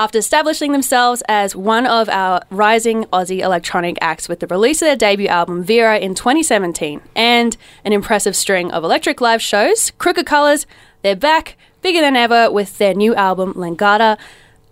After establishing themselves as one of our rising Aussie electronic acts with the release of their debut album Vera in 2017 and an impressive string of electric live shows, Crooked Colours, they're back bigger than ever with their new album Langata.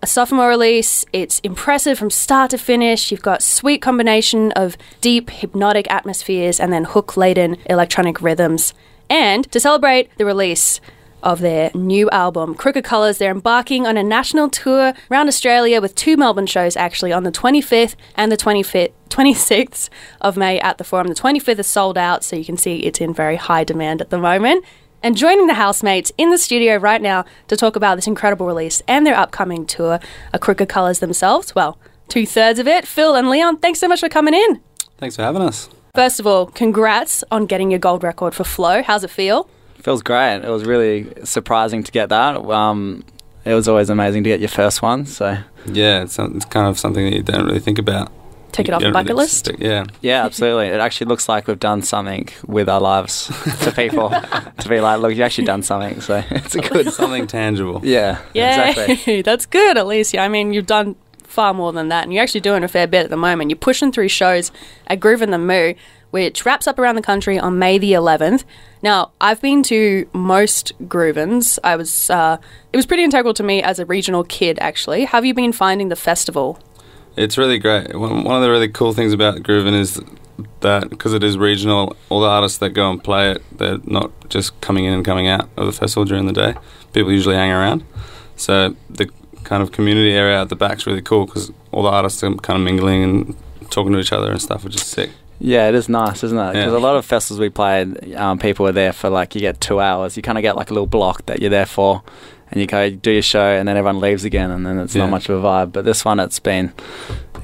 A sophomore release, it's impressive from start to finish. You've got sweet combination of deep hypnotic atmospheres and then hook-laden electronic rhythms. And to celebrate the release of their new album, Crooked Colours. They're embarking on a national tour around Australia with two Melbourne shows actually on the 25th and the 25th. 26th of May at the Forum. The 25th is sold out, so you can see it's in very high demand at the moment. And joining the housemates in the studio right now to talk about this incredible release and their upcoming tour are Crooked Colours themselves. Well, two thirds of it. Phil and Leon, thanks so much for coming in. Thanks for having us. First of all, congrats on getting your gold record for Flow. How's it feel? Feels great. It was really surprising to get that. Um, it was always amazing to get your first one. So Yeah, it's, it's kind of something that you don't really think about. Take it off the don't bucket really list. expect- yeah. yeah, absolutely. It actually looks like we've done something with our lives to people to be like, look, you've actually done something. So it's a good. Something tangible. Yeah, Yeah, exactly. that's good at least. Yeah, I mean, you've done far more than that, and you're actually doing a fair bit at the moment. You're pushing through shows at Groovin the Moo, which wraps up around the country on May the 11th. Now, I've been to most Groovins. I was, uh, it was pretty integral to me as a regional kid. Actually, have you been finding the festival? It's really great. One of the really cool things about Groovin is that because it is regional, all the artists that go and play it, they're not just coming in and coming out of the festival during the day. People usually hang around. So the kind of community area at the back's really cool because all the artists are kind of mingling and talking to each other and stuff, which is sick. Yeah, it is nice, isn't it? Because Yeah. a lot of festivals we played, um, people are there for like you get two hours. You kind of get like a little block that you're there for, and you go do your show, and then everyone leaves again, and then it's Yeah. not much of a vibe. But this one, it's been,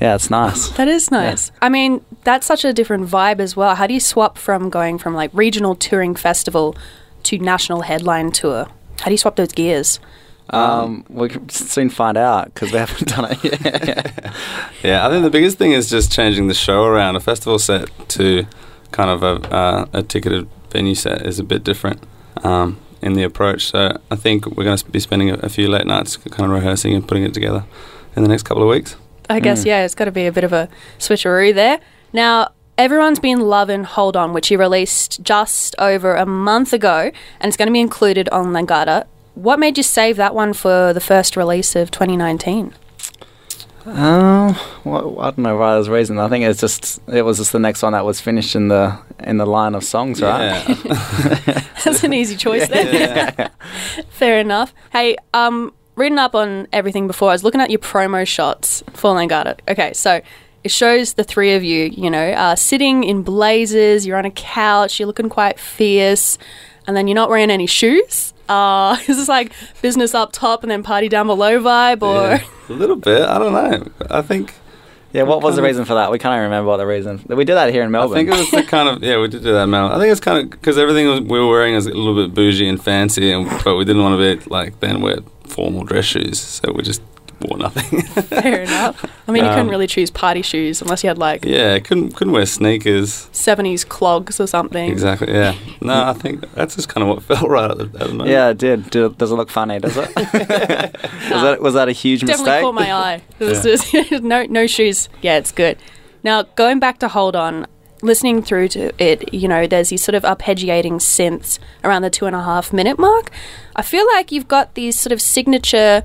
yeah, it's nice. That is nice. I mean, that's such a different vibe as well. How do you swap from going from like regional touring festival to national headline tour? How do you swap those gears? Um, we can soon find out because we haven't done it yet. Yeah, I think the biggest thing is just changing the show around. A festival set to kind of a, uh, a ticketed venue set is a bit different um, in the approach. So I think we're going to be spending a, a few late nights kind of rehearsing and putting it together in the next couple of weeks. I guess, Mm. yeah, it's got to be a bit of a switcheroo there. Now, everyone's been loving Hold On, which he released just over a month ago, and it's going to be included on Langata. What made you save that one for the first release of 2019? Um, well, I don't know why there's a reason. I think it's just it was just the next one that was finished in the in the line of songs, right? That's an easy choice there. Fair enough. Hey, um, reading up on everything before, I was looking at your promo shots for Langata. Okay, so it shows the three of you, you know, uh, sitting in blazers, you're on a couch, you're looking quite fierce, and then you're not wearing any shoes. Uh, is this like business up top and then party down below vibe, or Yeah. a little bit. I don't know. I think Yeah, what was the Kind of- reason for that? We can't even remember what the reason. We did that here in Melbourne. I think it was the kind of yeah we did do that Mel. I think it's kind of because everything was, we were wearing was a little bit bougie and fancy, and but we didn't want to be like then wear formal dress shoes, so we just wore nothing. fair enough. I mean, you couldn't Um, really choose party shoes unless you had like yeah, couldn't couldn't wear sneakers. 70s clogs or something. Exactly. Yeah. No, I think that's just kind of what felt right at the, at the moment. yeah, it did. Did- Does it look funny? Does it? was that was that a huge Definitely mistake? caught my eye. It was Yeah. just- no, no shoes. Yeah, it's good. Now, going back to Hold On, listening through to it, you know, there's these sort of arpeggiating synths around the two and a half minute mark. I feel like you've got these sort of signature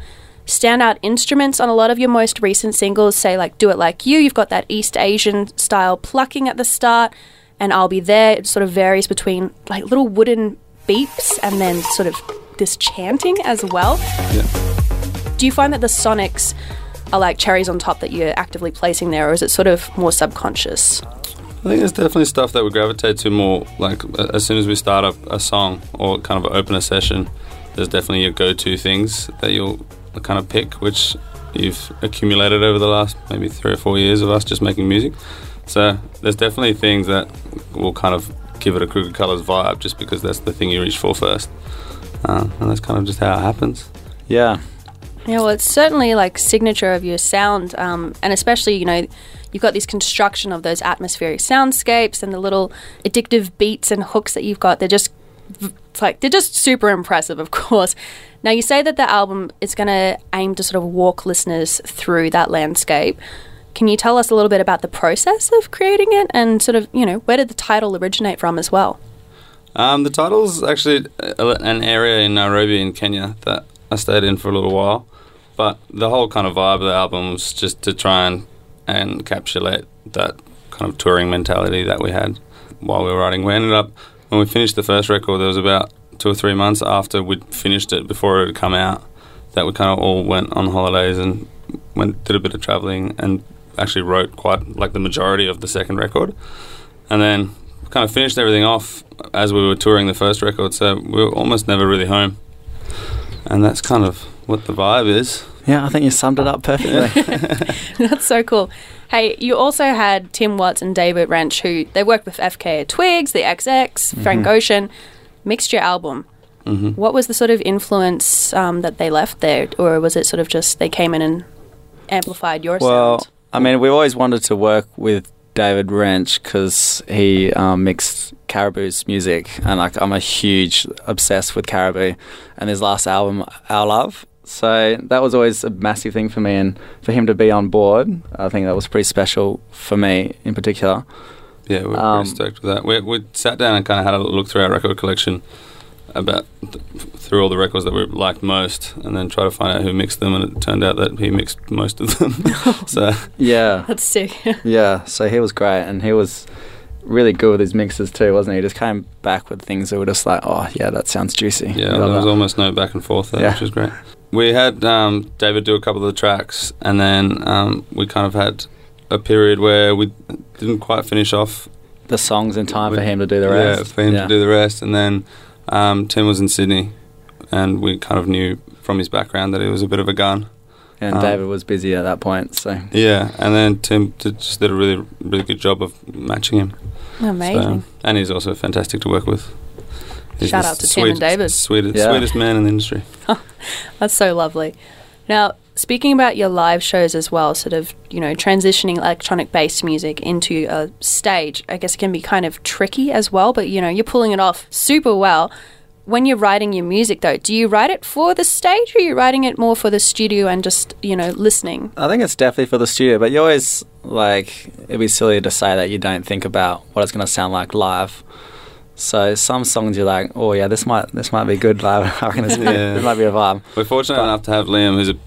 standout instruments on a lot of your most recent singles, say like Do It Like You. You've got that East Asian style plucking at the start, and I'll Be There. It sort of varies between like little wooden beeps and then sort of this chanting as well. Do you find that the sonics are like cherries on top that you're actively placing there, or is it sort of more subconscious? I think there's definitely stuff that we gravitate to more. Like as soon as we start up a song or kind of open a session, there's definitely your go-to things that you'll kind of pick, which you've accumulated over the last maybe three or four years of us just making music. So there's definitely things that will kind of give it a Crooked Colours vibe, just because that's the thing you reach for first, uh, and that's kind of just how it happens. Yeah, Yeah, well, it's certainly like signature of your sound, um, and especially you know you've got this construction of those atmospheric soundscapes and the little addictive beats and hooks that you've got. They're just it's like they're just super impressive, of course. Now, you say that the album is going to aim to sort of walk listeners through that landscape. Can you tell us a little bit about the process of creating it and sort of, you know, where did the title originate from as well? Um, the title's actually an area in Nairobi in Kenya that I stayed in for a little while. But the whole kind of vibe of the album was just to try and, and encapsulate that kind of touring mentality that we had while we were writing. We ended up, when we finished the first record, there was about two or three months after we'd finished it, before it had come out, that we kind of all went on holidays and went did a bit of traveling and actually wrote quite like the majority of the second record. And then kind of finished everything off as we were touring the first record, so we were almost never really home. And that's kind of what the vibe is. Yeah, I think you summed it up perfectly. That's so cool. Hey, you also had Tim Watts and David Wrench, who they worked with FKA Twigs, the XX, Frank mm-hmm. Ocean, mixed your album. hmm What was the sort of influence um, that they left there, or was it sort of just they came in and amplified your well, sound? I mean, we always wanted to work with David Wrench because he um, mixed Caribou's music, and like I'm a huge obsessed with Caribou and his last album, Our Love. So that was always a massive thing for me, and for him to be on board, I think that was pretty special for me in particular. Yeah, we're Um, pretty stoked with that. We, we sat down and kind of had a look through our record collection about th- through all the records that we liked most, and then try to find out who mixed them. And it turned out that he mixed most of them. so Yeah, That's sick. yeah. So he was great, and he was really good with his mixes too, wasn't he? He just came back with things that were just like, oh yeah, that sounds juicy. yeah, there was that. almost no back and forth there, Yeah. which was great. We had um, David do a couple of the tracks, and then um, we kind of had a period where we didn't quite finish off the songs in time for him to do the rest. Yeah, for him to do the rest. And then um, Tim was in Sydney, and we kind of knew from his background that he was a bit of a gun. And Um, David was busy at that point, so Yeah, and then Tim did, just did a really, really good job of matching him. Amazing. So, and he's also fantastic to work with. He's Shout out to Tim and David. Sweetest, Yeah. sweetest man in the industry. That's so lovely. Now, speaking about your live shows as well, sort of, you know, transitioning electronic based music into a stage, I guess it can be kind of tricky as well, but, you know, you're pulling it off super well. When you're writing your music, though, do you write it for the stage or are you writing it more for the studio and just, you know, listening? I think it's definitely for the studio. But you always like it'd be silly to say that you don't think about what it's going to sound like live. So some songs you're like, oh yeah, this might this might be good live. I reckon this, Yeah. this might be a vibe. We're fortunate But- enough to have Liam, who's a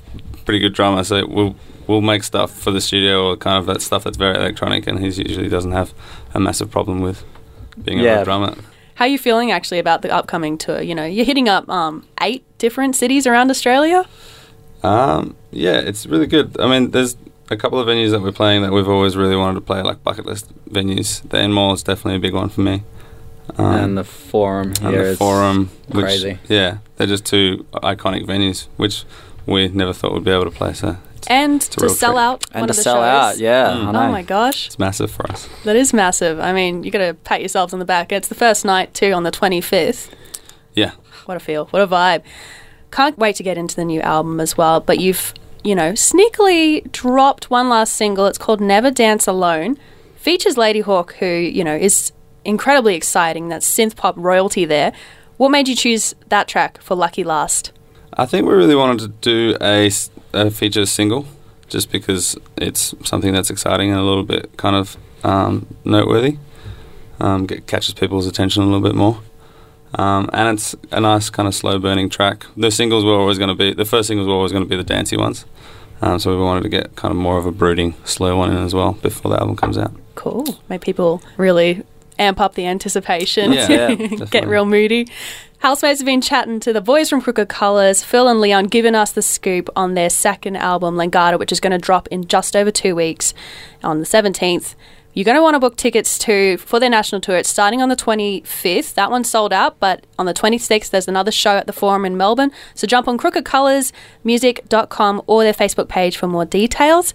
pretty good drummer, so we'll we'll make stuff for the studio or kind of that stuff that's very electronic, and he usually doesn't have a massive problem with being able Yeah. to drum it. How are you feeling actually about the upcoming tour? You know, you're hitting up um, eight different cities around Australia. Um, yeah, it's really good. I mean, there's a couple of venues that we're playing that we've always really wanted to play, like bucket list venues. The Enmore is definitely a big one for me. Um, and the forum and the is Forum, which, crazy. Yeah, they're just two iconic venues, which we never thought we'd be able to play. So it's, And a to sell treat. out and one to the sell shows. out. Yeah, Mm. Oh my gosh. it's massive for us. That is massive. I mean, you got to pat yourselves on the back. It's the first night too on the 25th. Yeah. What a feel. What a vibe. Can't wait to get into the new album as well. But you've, you know, sneakily dropped one last single. It's called Never Dance Alone. Features Ladyhawke, who, you know, is incredibly exciting. That synth pop royalty there. What made you choose that track for Lucky Last? I think we really wanted to do a, a feature single, just because it's something that's exciting and a little bit kind of um, noteworthy. Um, get, catches people's attention a little bit more. Um, and it's a nice kind of slow burning track. The singles were always going to be the first singles were always going to be the dancey ones. Um, so we wanted to get kind of more of a brooding, slow one in as well before the album comes out. Cool. Make people really amp up the anticipation. Yeah, yeah, Get real moody. Housemates have been chatting to the boys from Crooked Colours, Phil and Leon, giving us the scoop on their second album, Langata, which is going to drop in just over two weeks on the 17th. You're going to want to book tickets to for their national tour. It's starting on the 25th. That one's sold out, but on the 26th, there's another show at the Forum in Melbourne. So jump on crookedcolorsmusic.com or their Facebook page for more details.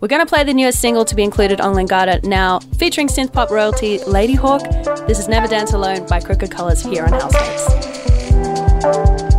We're going to play the newest single to be included on Langata now, featuring synth pop royalty Ladyhawke. This is Never Dance Alone by Crooked Colours here on felt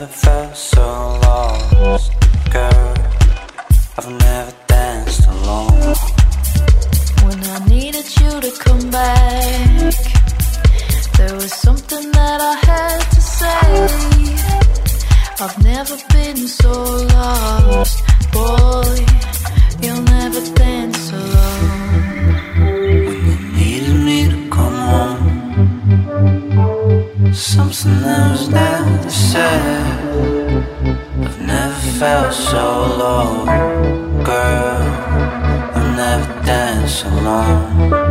never felt so lost, girl. I've never danced alone. When I needed you to come back, there was something that I had to say. I've never been so lost, boy. You'll never dance alone. When you needed me to come home, something that was never said. Felt so low, girl. I've never danced alone.